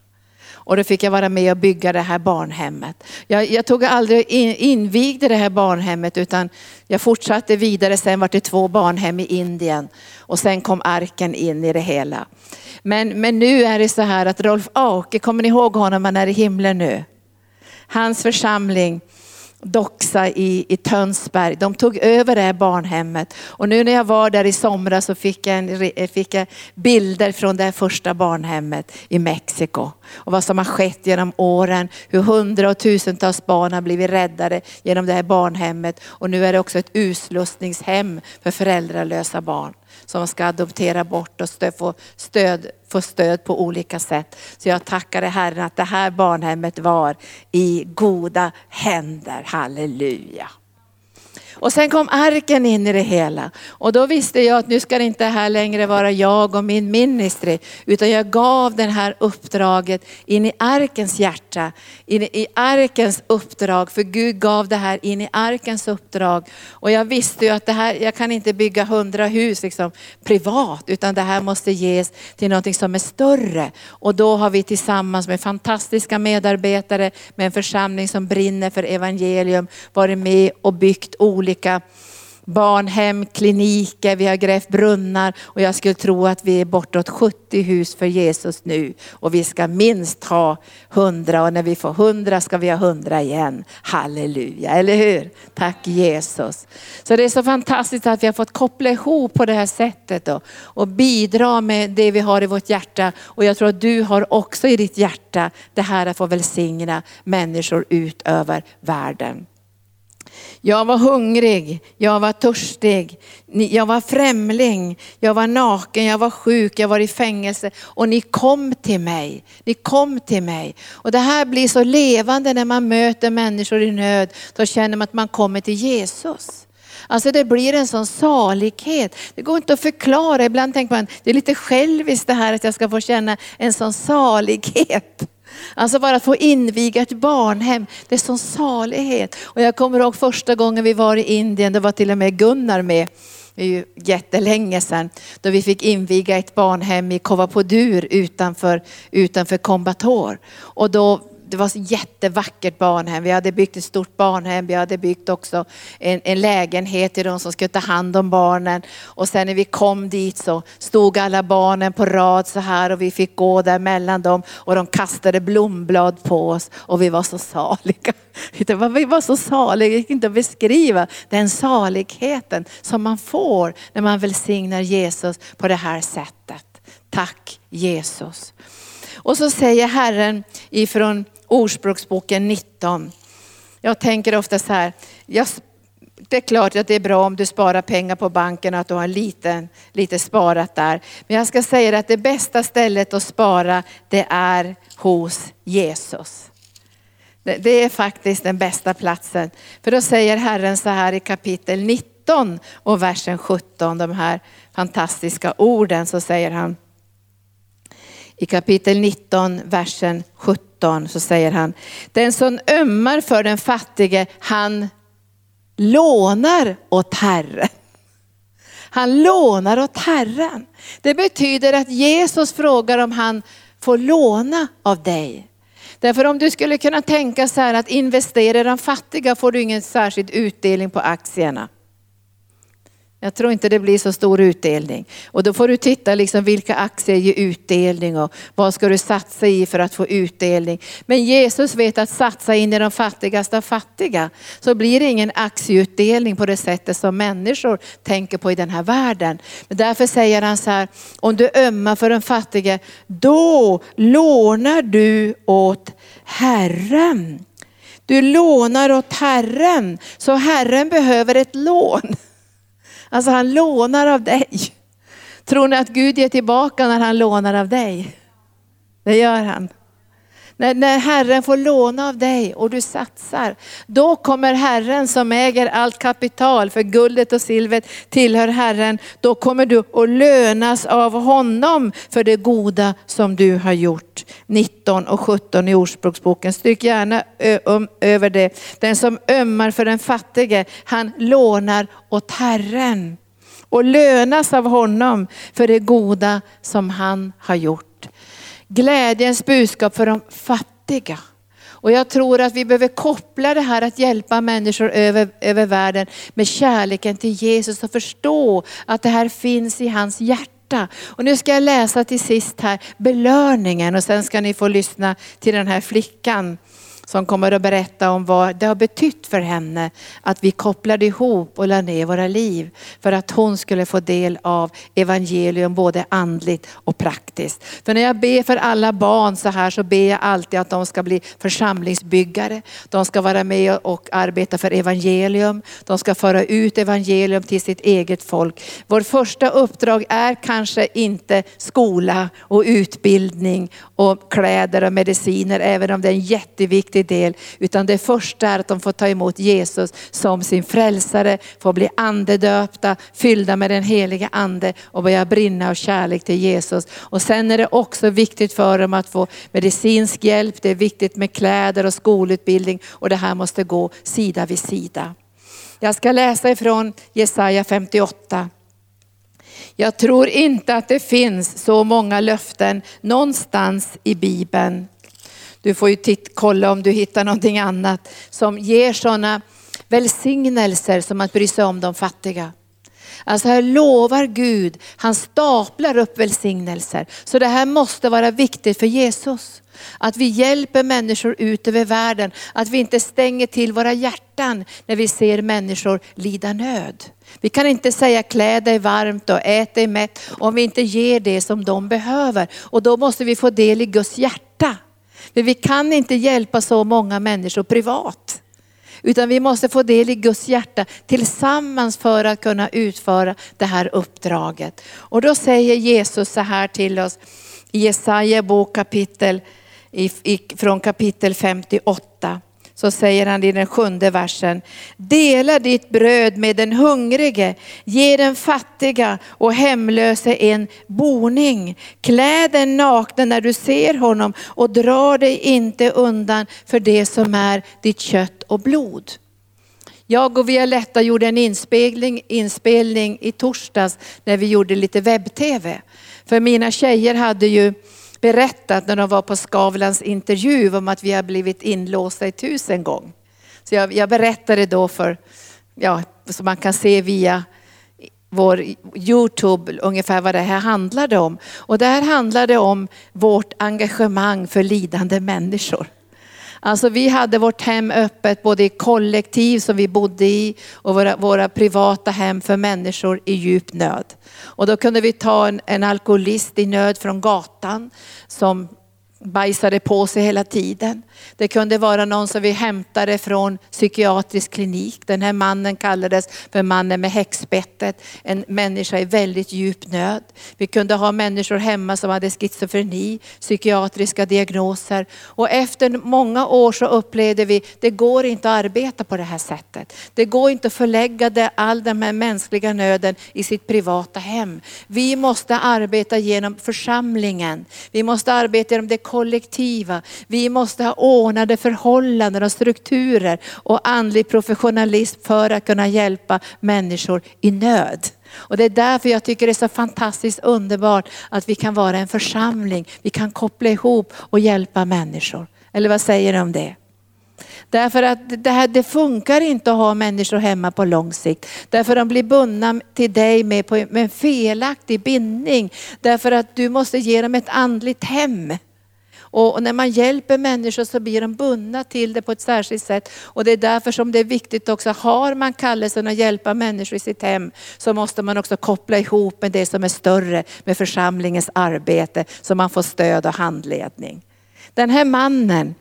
[SPEAKER 1] Och då fick jag vara med och bygga det här barnhemmet. Jag, jag tog aldrig in, invigde det här barnhemmet utan jag fortsatte vidare. Sen var det två barnhem i Indien och sen kom arken in i det hela. Men, men nu är det så här att Rolf Auke, kommer ni ihåg honom? Han är i himlen nu. Hans församling Doxa i, i Tönsberg. De tog över det här barnhemmet. Och nu när jag var där i somras så fick jag, en, eh, fick jag bilder från det här första barnhemmet i Mexiko. Och vad som har skett genom åren. Hur hundra och tusentals barn har blivit räddade genom det här barnhemmet. Och nu är det också ett utslussningshem för föräldralösa barn som ska adoptera bort och stöd, få, stöd, få stöd på olika sätt. Så jag tackar Herren att det här barnhemmet var i goda händer. Halleluja. Och sen kom arken in i det hela. Och då visste jag att nu ska det inte här längre vara jag och min ministry. Utan jag gav det här uppdraget in i arkens hjärta. In i arkens uppdrag. För Gud gav det här in i arkens uppdrag. Och jag visste ju att det här, jag kan inte bygga hundra hus liksom, privat. Utan det här måste ges till någonting som är större. Och då har vi tillsammans med fantastiska medarbetare, med en församling som brinner för evangelium, varit med och byggt olika olika barnhem, kliniker, vi har grävt brunnar och jag skulle tro att vi är bortåt 70 hus för Jesus nu. Och vi ska minst ha 100 och när vi får 100 ska vi ha 100 igen. Halleluja, eller hur? Tack Jesus. Så det är så fantastiskt att vi har fått koppla ihop på det här sättet då, och bidra med det vi har i vårt hjärta. Och jag tror att du har också i ditt hjärta det här att få välsigna människor ut över världen. Jag var hungrig, jag var törstig, jag var främling, jag var naken, jag var sjuk, jag var i fängelse och ni kom till mig. Ni kom till mig. Och det här blir så levande när man möter människor i nöd. Då känner man att man kommer till Jesus. Alltså det blir en sån salighet. Det går inte att förklara. Ibland tänker man, det är lite själviskt det här att jag ska få känna en sån salighet. Alltså bara att få inviga ett barnhem, det är sån salighet. Och jag kommer ihåg första gången vi var i Indien, det var till och med Gunnar med. Det är ju jättelänge sedan. Då vi fick inviga ett barnhem i Kovapodur utanför, utanför Kombator. Och då det var ett jättevackert barnhem. Vi hade byggt ett stort barnhem. Vi hade byggt också en, en, lägenhet till de som skulle ta hand om barnen. Och sen när vi kom dit så stod alla barnen på rad så här och vi fick gå där mellan dem och de kastade blomblad på oss och vi var så saliga. Vi var så saliga, det gick inte att beskriva den saligheten som man får när man välsignar Jesus på det här sättet. Tack Jesus. Och så säger Herren ifrån Ordspråksboken 19. Jag tänker ofta så här, jag, det är klart att det är bra om du sparar pengar på banken och att du har lite, lite sparat där. Men jag ska säga att det bästa stället att spara det är hos Jesus. Det är faktiskt den bästa platsen. För då säger Herren så här i kapitel 19 och versen 17, de här fantastiska orden, så säger han i kapitel 19, versen 17 så säger han, den som ömmar för den fattige, han lånar åt Herren. Han lånar åt Herren. Det betyder att Jesus frågar om han får låna av dig. Därför om du skulle kunna tänka så här att investera i de fattiga får du ingen särskild utdelning på aktierna. Jag tror inte det blir så stor utdelning. Och då får du titta liksom vilka aktier ger utdelning och vad ska du satsa i för att få utdelning. Men Jesus vet att satsa in i de fattigaste av fattiga så blir det ingen aktieutdelning på det sättet som människor tänker på i den här världen. Men därför säger han så här, om du ömmar för den fattige, då lånar du åt Herren. Du lånar åt Herren, så Herren behöver ett lån. Alltså han lånar av dig. Tror ni att Gud ger tillbaka när han lånar av dig? Det gör han. När, när Herren får låna av dig och du satsar, då kommer Herren som äger allt kapital, för guldet och silvret tillhör Herren. Då kommer du att lönas av honom för det goda som du har gjort. 19 och 17 i Ordspråksboken. Stryk gärna um, över det. Den som ömmar för den fattige, han lånar åt Herren och lönas av honom för det goda som han har gjort glädjens budskap för de fattiga. Och jag tror att vi behöver koppla det här att hjälpa människor över, över världen med kärleken till Jesus och förstå att det här finns i hans hjärta. Och nu ska jag läsa till sist här belöningen och sen ska ni få lyssna till den här flickan som kommer att berätta om vad det har betytt för henne att vi kopplade ihop och lade ner våra liv för att hon skulle få del av evangelium både andligt och praktiskt. För när jag ber för alla barn så här så ber jag alltid att de ska bli församlingsbyggare. De ska vara med och arbeta för evangelium. De ska föra ut evangelium till sitt eget folk. Vårt första uppdrag är kanske inte skola och utbildning och kläder och mediciner, även om det är en jätteviktig viktig del, utan det första är att de får ta emot Jesus som sin frälsare, får bli andedöpta, fyllda med den heliga ande och börja brinna av kärlek till Jesus. Och sen är det också viktigt för dem att få medicinsk hjälp, det är viktigt med kläder och skolutbildning och det här måste gå sida vid sida. Jag ska läsa ifrån Jesaja 58. Jag tror inte att det finns så många löften någonstans i Bibeln. Du får ju titt, kolla om du hittar någonting annat som ger sådana välsignelser som att bry sig om de fattiga. Alltså här lovar Gud, han staplar upp välsignelser. Så det här måste vara viktigt för Jesus. Att vi hjälper människor ut över världen, att vi inte stänger till våra hjärtan när vi ser människor lida nöd. Vi kan inte säga klä dig varmt och ät dig mätt om vi inte ger det som de behöver. Och då måste vi få del i Guds hjärta. För vi kan inte hjälpa så många människor privat. Utan vi måste få del i Guds hjärta tillsammans för att kunna utföra det här uppdraget. Och då säger Jesus så här till oss i Jesaja bok kapitel, från kapitel 58 så säger han i den sjunde versen, dela ditt bröd med den hungrige, ge den fattiga och hemlöse en boning. Klä den nakna när du ser honom och dra dig inte undan för det som är ditt kött och blod. Jag och Violetta gjorde en inspelning, inspelning i torsdags när vi gjorde lite webb-tv. För mina tjejer hade ju berättat när de var på Skavlans intervju om att vi har blivit inlåsta i tusen gång. Så jag, jag berättade då för, ja, så man kan se via vår Youtube ungefär vad det här handlade om. Och det här handlade om vårt engagemang för lidande människor. Alltså vi hade vårt hem öppet både i kollektiv som vi bodde i och våra, våra privata hem för människor i djup nöd. Och då kunde vi ta en, en alkoholist i nöd från gatan som bajsade på sig hela tiden. Det kunde vara någon som vi hämtade från psykiatrisk klinik. Den här mannen kallades för mannen med häxbettet. En människa i väldigt djup nöd. Vi kunde ha människor hemma som hade schizofreni, psykiatriska diagnoser. Och efter många år så upplevde vi, det går inte att arbeta på det här sättet. Det går inte att förlägga det, all den här mänskliga nöden i sitt privata hem. Vi måste arbeta genom församlingen. Vi måste arbeta genom det kollektiva. Vi måste ha ordnade förhållanden och strukturer och andlig professionalism för att kunna hjälpa människor i nöd. Och det är därför jag tycker det är så fantastiskt underbart att vi kan vara en församling. Vi kan koppla ihop och hjälpa människor. Eller vad säger du om det? Därför att det, här, det funkar inte att ha människor hemma på lång sikt. Därför de blir bundna till dig med, på, med en felaktig bindning. Därför att du måste ge dem ett andligt hem. Och när man hjälper människor så blir de bundna till det på ett särskilt sätt. Och det är därför som det är viktigt också, har man kallelsen att hjälpa människor i sitt hem så måste man också koppla ihop med det som är större, med församlingens arbete så man får stöd och handledning. Den här mannen,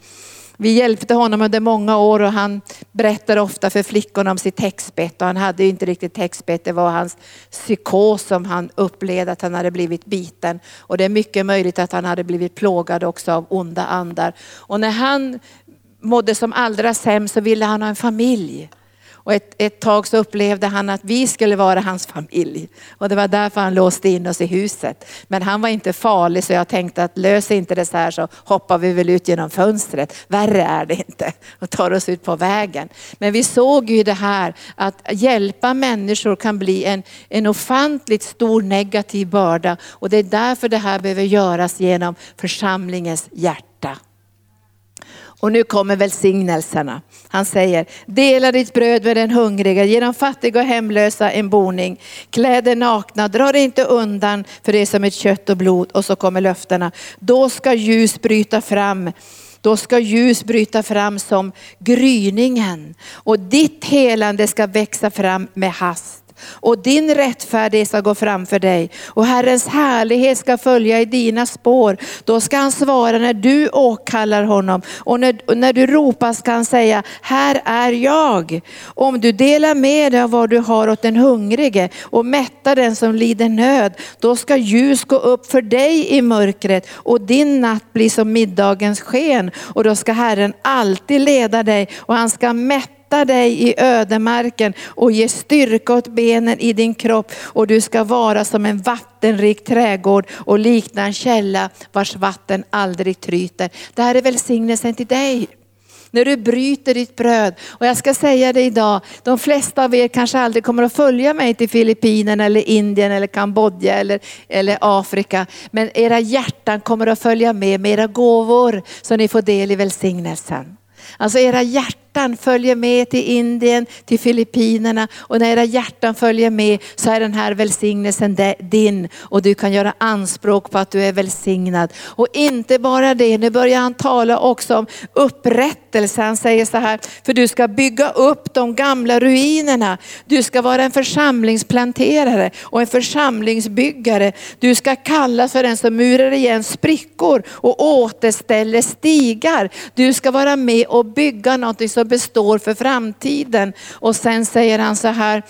[SPEAKER 1] vi hjälpte honom under många år och han berättade ofta för flickorna om sitt häxbett och han hade inte riktigt häxbett. Det var hans psykos som han upplevde att han hade blivit biten. Och det är mycket möjligt att han hade blivit plågad också av onda andar. Och när han mådde som allra sämst så ville han ha en familj. Och ett, ett tag så upplevde han att vi skulle vara hans familj. Och det var därför han låste in oss i huset. Men han var inte farlig så jag tänkte att löser inte det så här så hoppar vi väl ut genom fönstret. Värre är det inte. Och tar oss ut på vägen. Men vi såg ju det här att hjälpa människor kan bli en, en ofantligt stor negativ börda. Och det är därför det här behöver göras genom församlingens hjärta. Och nu kommer välsignelserna. Han säger, dela ditt bröd med den hungriga, ge de fattiga och hemlösa en boning. Klä dig nakna, dra dig inte undan för det som är kött och blod. Och så kommer löftena. Då ska ljus bryta fram då ska ljus bryta fram som gryningen och ditt helande ska växa fram med hast och din rättfärdighet ska gå framför dig och Herrens härlighet ska följa i dina spår. Då ska han svara när du åkallar honom och när, och när du ropar ska han säga, här är jag. Om du delar med dig av vad du har åt den hungrige och mättar den som lider nöd, då ska ljus gå upp för dig i mörkret och din natt blir som middagens sken och då ska Herren alltid leda dig och han ska mätta dig i ödemarken och ge styrka åt benen i din kropp och du ska vara som en vattenrik trädgård och likna en källa vars vatten aldrig tryter. Det här är välsignelsen till dig när du bryter ditt bröd. Och jag ska säga det idag, de flesta av er kanske aldrig kommer att följa mig till Filippinerna eller Indien eller Kambodja eller, eller Afrika. Men era hjärtan kommer att följa med med era gåvor så ni får del i välsignelsen. Alltså era hjärtan hjärtan följer med till Indien, till Filippinerna och när era hjärtan följer med så är den här välsignelsen din och du kan göra anspråk på att du är välsignad. Och inte bara det, nu börjar han tala också om upprättelse. Han säger så här, för du ska bygga upp de gamla ruinerna. Du ska vara en församlingsplanterare och en församlingsbyggare. Du ska kallas för den som murar igen sprickor och återställer stigar. Du ska vara med och bygga något som består för framtiden. Och sen säger han så här,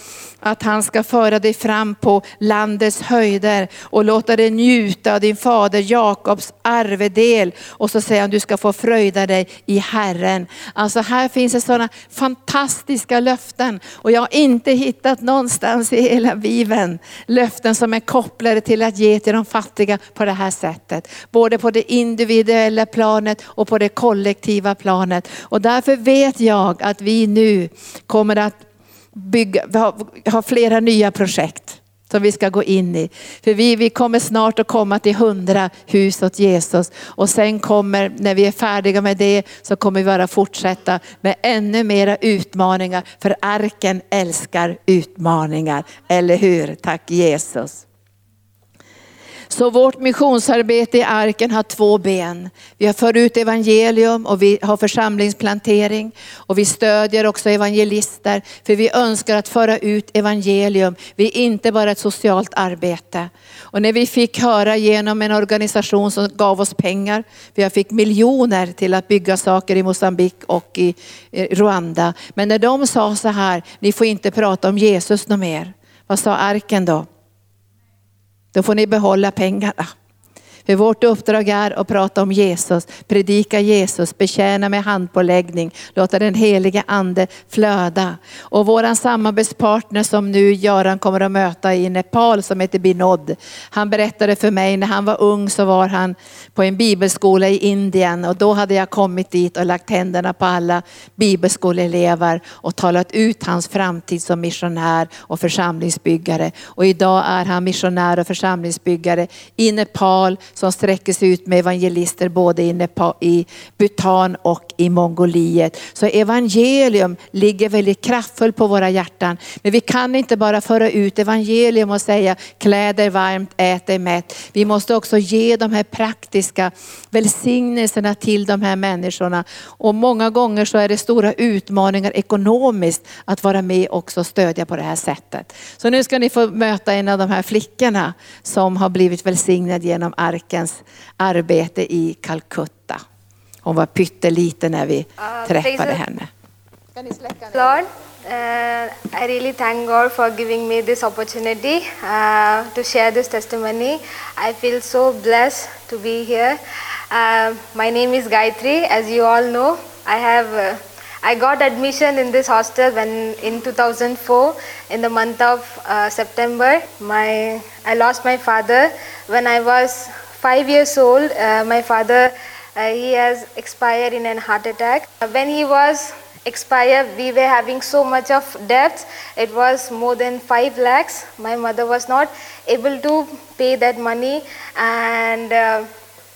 [SPEAKER 1] att han ska föra dig fram på landets höjder och låta dig njuta av din fader Jakobs arvedel. Och så säger han, du ska få fröjda dig i Herren. Alltså här finns det sådana fantastiska löften och jag har inte hittat någonstans i hela Bibeln löften som är kopplade till att ge till de fattiga på det här sättet. Både på det individuella planet och på det kollektiva planet. Och därför vet jag att vi nu kommer att bygga, vi har, har flera nya projekt som vi ska gå in i. För vi, vi kommer snart att komma till hundra hus åt Jesus. Och sen kommer, när vi är färdiga med det, så kommer vi bara fortsätta med ännu mera utmaningar. För arken älskar utmaningar, eller hur? Tack Jesus. Så vårt missionsarbete i arken har två ben. Vi har för ut evangelium och vi har församlingsplantering och vi stödjer också evangelister för vi önskar att föra ut evangelium. Vi är inte bara ett socialt arbete. Och när vi fick höra genom en organisation som gav oss pengar, vi fick miljoner till att bygga saker i Mosambik och i Rwanda. Men när de sa så här, ni får inte prata om Jesus något mer. Vad sa arken då? Då får ni behålla pengarna. För vårt uppdrag är att prata om Jesus, predika Jesus, betjäna med handpåläggning, låta den helige ande flöda. Och våran samarbetspartner som nu Göran kommer att möta i Nepal som heter Binod. Han berättade för mig när han var ung så var han på en bibelskola i Indien och då hade jag kommit dit och lagt händerna på alla bibelskoleelever och talat ut hans framtid som missionär och församlingsbyggare. Och idag är han missionär och församlingsbyggare i Nepal som sträcker sig ut med evangelister både i, Nepal, i Bhutan och i Mongoliet. Så evangelium ligger väldigt kraftfullt på våra hjärtan. Men vi kan inte bara föra ut evangelium och säga klä dig varmt, ät dig mätt. Vi måste också ge de här praktiska välsignelserna till de här människorna. Och många gånger så är det stora utmaningar ekonomiskt att vara med också och stödja på det här sättet. Så nu ska ni få möta en av de här flickorna som har blivit välsignad genom ark Arkens arbete i Calcutta. Hon var pytteliten när vi uh, träffade henne.
[SPEAKER 2] Lord, uh, I really thank God for giving me this opportunity uh, to share this testimony. I feel so blessed to be here. Uh, my name is Gayatri, as you all know. I have I got admission in this hostel when in 2004 in the month of uh, September. My I lost my father when I was five years old, uh, my father uh, he has expired in an heart attack. When he was expired, we were having so much of debts. It was more than five lakhs. My mother was not able to pay that money, and uh,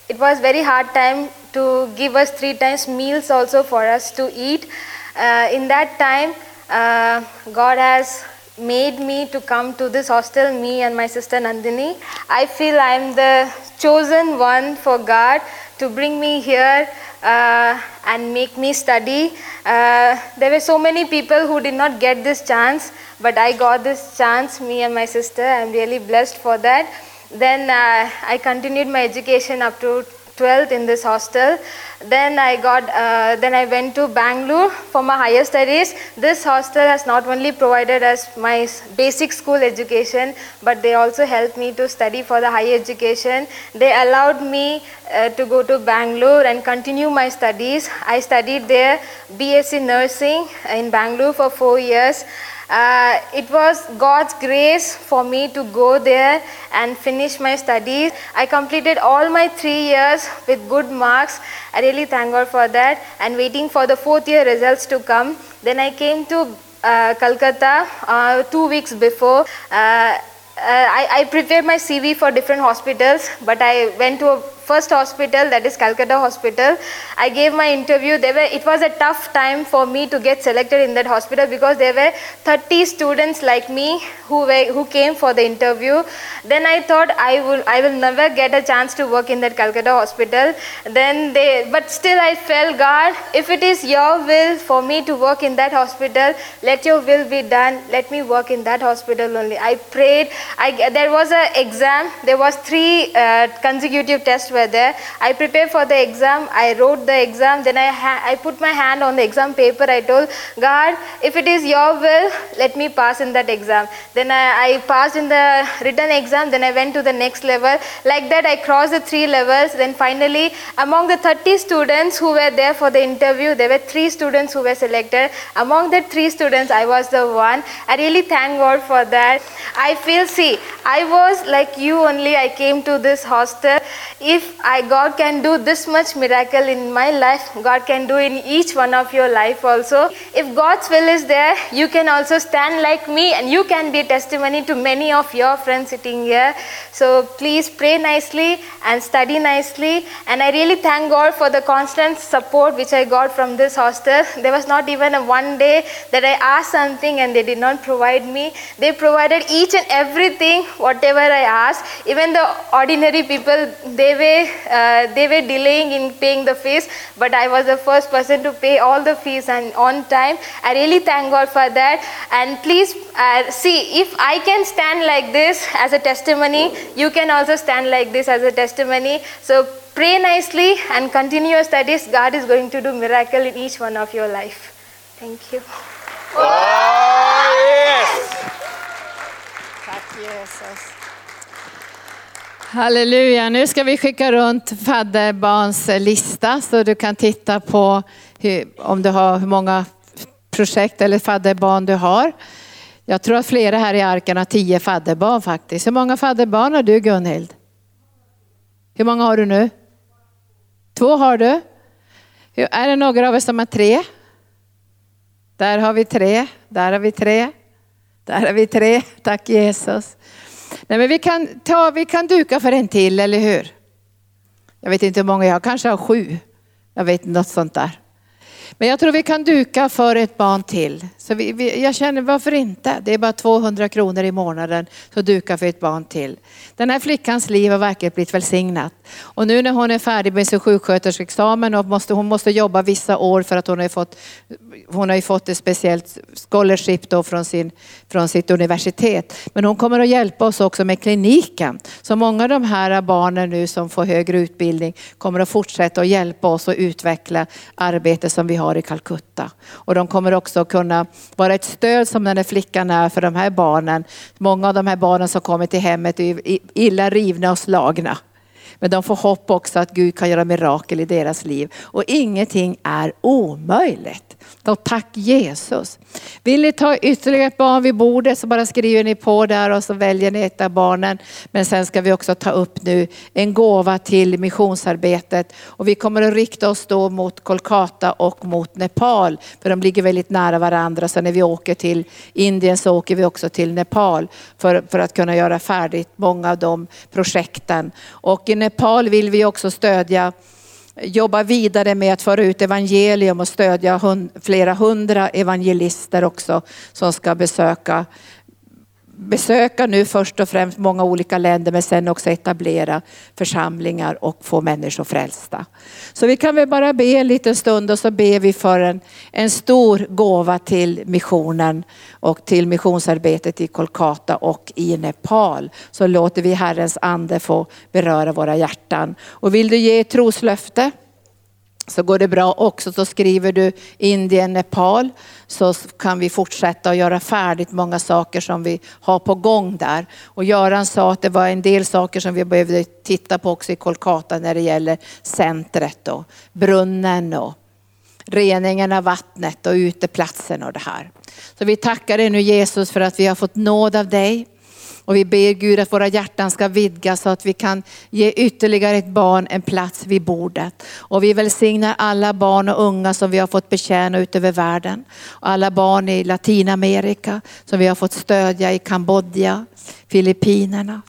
[SPEAKER 2] it was very hard time to give us three times meals also for us to eat. Uh, in that time, uh, God has made me to come to this hostel, me and my sister Nandini. I feel I'm the chosen one for God to bring me here uh, and make me study. Uh, there were so many people who did not get this chance, but I got this chance, me and my sister. I'm really blessed for that. Then uh, I continued my education up to 12th in this hostel. Then I got, uh, then I went to Bangalore for my higher studies. This hostel has not only provided us my basic school education, but they also helped me to study for the higher education. They allowed me uh, to go to Bangalore and continue my studies. I studied there BSc nursing in Bangalore for four years. Uh, it was God's grace for me to go there and finish my studies. I completed all my three years with good marks. I really thank God for that and waiting for the fourth year results to come. Then I came to uh, Calcutta uh, two weeks before. Uh, uh, I, I prepared my CV for different hospitals, but I went to a first hospital that is Calcutta Hospital. I gave my interview. There were, it was a tough time for me to get selected in that hospital because there were 30 students like me who were, who came for the interview. Then I thought I will I will never get a chance to work in that Calcutta hospital. Then they but still I felt God, if it is your will for me to work in that hospital, let your will be done. Let me work in that hospital only. I prayed. I there was a exam. There was three uh, consecutive tests were there. I prepared for the exam. I wrote the exam. Then I ha- I put my hand on the exam paper. I told God, if it is your will, let me pass in that exam. Then I, I passed in the written exam. Then I went to the next level. Like that, I crossed the three levels. Then finally, among the 30 students who were there for the interview, there were three students who were selected. Among the three students, I was the one. I really thank God for that. I feel, see, I was like you only. I came to this hostel. If I God can do this much miracle in my life, God can do in each one of your life also. If God's will is there, you can also stand like me and you can be a testimony to many of your friends sitting here. So please pray nicely and study nicely. And I really thank God for the constant support which I got from this hostel. There was not even a one day that I asked something and they did not provide me. They provided each and everything, whatever I asked. Even the ordinary people, they were uh, they were delaying in paying the fees, but I was the first person to pay all the fees and on time. I really thank God for that. And please uh, see if I can stand like this as a testimony, you can also stand like this as a testimony. So pray nicely and continue your studies. God is going to do miracle in each one of your life. Thank you.
[SPEAKER 1] Tack Jesus. Halleluja. Nu ska vi skicka runt fadderbarns lista så du kan titta på hur, om du har, hur många projekt eller fadderbarn du har. Jag tror att flera här i arken har tio fadderbarn faktiskt. Hur många fadderbarn har du Gunhild? Hur många har du nu? Två har du. Är det några av er som har tre? Där har vi tre, där har vi tre, där har vi tre. Tack Jesus. Nej, men vi, kan ta, vi kan duka för en till, eller hur? Jag vet inte hur många jag har, kanske har sju. Jag vet inte, något sånt där. Men jag tror vi kan duka för ett barn till. Så vi, vi, jag känner, varför inte? Det är bara 200 kronor i månaden, så dukar för ett barn till. Den här flickans liv har verkligen blivit välsignat. Och nu när hon är färdig med sin sjuksköterskeexamen och måste, hon måste jobba vissa år för att hon har fått, hon har ju fått ett speciellt scholarship då från, sin, från sitt universitet. Men hon kommer att hjälpa oss också med kliniken. Så många av de här barnen nu som får högre utbildning kommer att fortsätta att hjälpa oss att utveckla arbetet som vi har i Calcutta. Och de kommer också kunna vara ett stöd som den här flickan är för de här barnen. Många av de här barnen som kommer till hemmet är illa rivna och slagna. Men de får hopp också att Gud kan göra mirakel i deras liv. Och ingenting är omöjligt. Då tack Jesus. Vill ni ta ytterligare ett barn vid bordet så bara skriver ni på där och så väljer ni ett av barnen. Men sen ska vi också ta upp nu en gåva till missionsarbetet. Och vi kommer att rikta oss då mot Kolkata och mot Nepal. För de ligger väldigt nära varandra. Så när vi åker till Indien så åker vi också till Nepal. För, för att kunna göra färdigt många av de projekten. Och i Nepal vill vi också stödja jobba vidare med att föra ut evangelium och stödja hund, flera hundra evangelister också som ska besöka besöka nu först och främst många olika länder men sen också etablera församlingar och få människor frälsta. Så vi kan väl bara be en liten stund och så ber vi för en, en stor gåva till missionen och till missionsarbetet i Kolkata och i Nepal. Så låter vi Herrens ande få beröra våra hjärtan. Och vill du ge ett troslöfte så går det bra också. Så skriver du Indien, Nepal så kan vi fortsätta och göra färdigt många saker som vi har på gång där. Och Göran sa att det var en del saker som vi behövde titta på också i Kolkata när det gäller centret och brunnen och reningen av vattnet och uteplatsen och det här. Så vi tackar dig nu Jesus för att vi har fått nåd av dig. Och vi ber Gud att våra hjärtan ska vidgas så att vi kan ge ytterligare ett barn en plats vid bordet. Och vi välsignar alla barn och unga som vi har fått betjäna utöver världen. Och alla barn i Latinamerika som vi har fått stödja i Kambodja, Filippinerna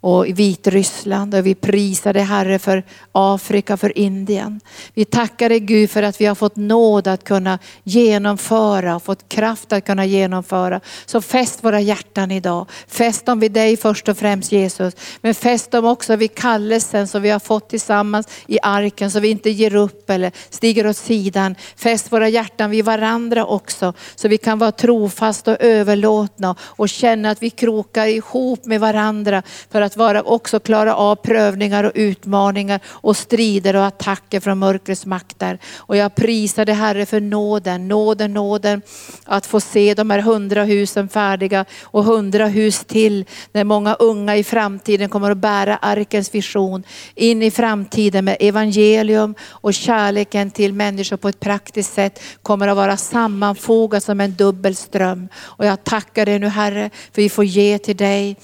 [SPEAKER 1] och i Vitryssland och vi prisar dig Herre för Afrika, för Indien. Vi tackar dig Gud för att vi har fått nåd att kunna genomföra, fått kraft att kunna genomföra. Så fäst våra hjärtan idag. Fäst dem vid dig först och främst Jesus. Men fäst dem också vid kallelsen som vi har fått tillsammans i arken så vi inte ger upp eller stiger åt sidan. Fäst våra hjärtan vid varandra också så vi kan vara trofasta och överlåtna och känna att vi krokar ihop med varandra för att att vara, också klara av prövningar och utmaningar och strider och attacker från mörkrets makter. Och jag prisar dig Herre för nåden, nåden, nåden att få se de här hundra husen färdiga och hundra hus till när många unga i framtiden kommer att bära arkens vision in i framtiden med evangelium och kärleken till människor på ett praktiskt sätt kommer att vara sammanfogat som en dubbel ström. Och jag tackar dig nu Herre för vi får ge till dig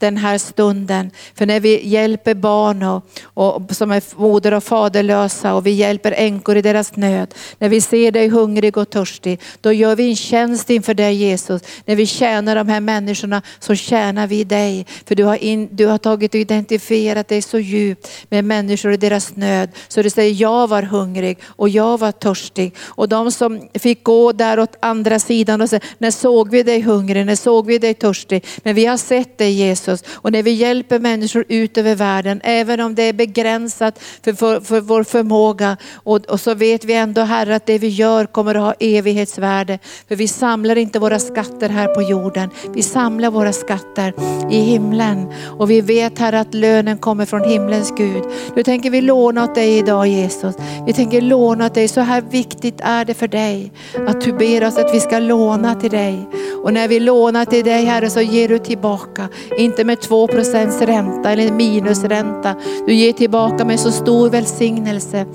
[SPEAKER 1] den här stunden. För när vi hjälper barn och, och, som är moder och faderlösa och vi hjälper änkor i deras nöd. När vi ser dig hungrig och törstig, då gör vi en tjänst inför dig Jesus. När vi tjänar de här människorna så tjänar vi dig. För du har, in, du har tagit och identifierat dig så djupt med människor i deras nöd. Så du säger, jag var hungrig och jag var törstig. Och de som fick gå där åt andra sidan och säga, när såg vi dig hungrig, när såg vi dig törstig? Men vi har sett dig Jesus Jesus. Och när vi hjälper människor ut över världen, även om det är begränsat för, för, för vår förmåga, och, och, så vet vi ändå Herre att det vi gör kommer att ha evighetsvärde. För vi samlar inte våra skatter här på jorden, vi samlar våra skatter i himlen. Och vi vet Herre att lönen kommer från himlens Gud. Nu tänker vi låna åt dig idag Jesus. Vi tänker låna åt dig, så här viktigt är det för dig att du ber oss att vi ska låna till dig. Och när vi lånar till dig Herre så ger du tillbaka. Inte inte med 2% ränta eller minusränta. Du ger tillbaka med så stor välsignelse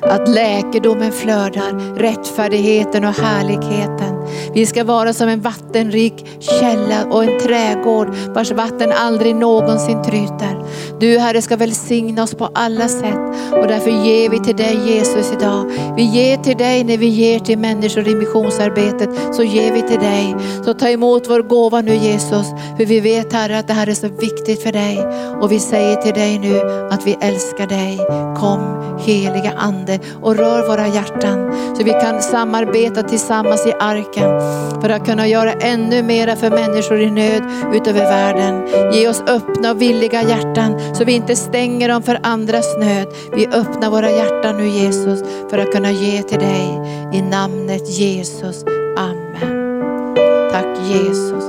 [SPEAKER 1] att läkedomen flödar, rättfärdigheten och härligheten. Vi ska vara som en vattenrik källa och en trädgård vars vatten aldrig någonsin tryter. Du Herre ska välsigna oss på alla sätt och därför ger vi till dig Jesus idag. Vi ger till dig när vi ger till människor i missionsarbetet så ger vi till dig. Så ta emot vår gåva nu Jesus, för vi vet Herre att det här är så viktigt för dig. Och vi säger till dig nu att vi älskar dig. Kom heliga Ande och rör våra hjärtan så vi kan samarbeta tillsammans i arken för att kunna göra ännu mera för människor i nöd utöver världen. Ge oss öppna och villiga hjärtan så vi inte stänger dem för andras nöd. Vi öppnar våra hjärtan nu Jesus för att kunna ge till dig i namnet Jesus. Amen. Tack Jesus.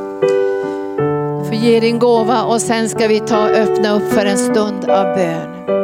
[SPEAKER 1] Du får ge din gåva och sen ska vi ta öppna upp för en stund av bön.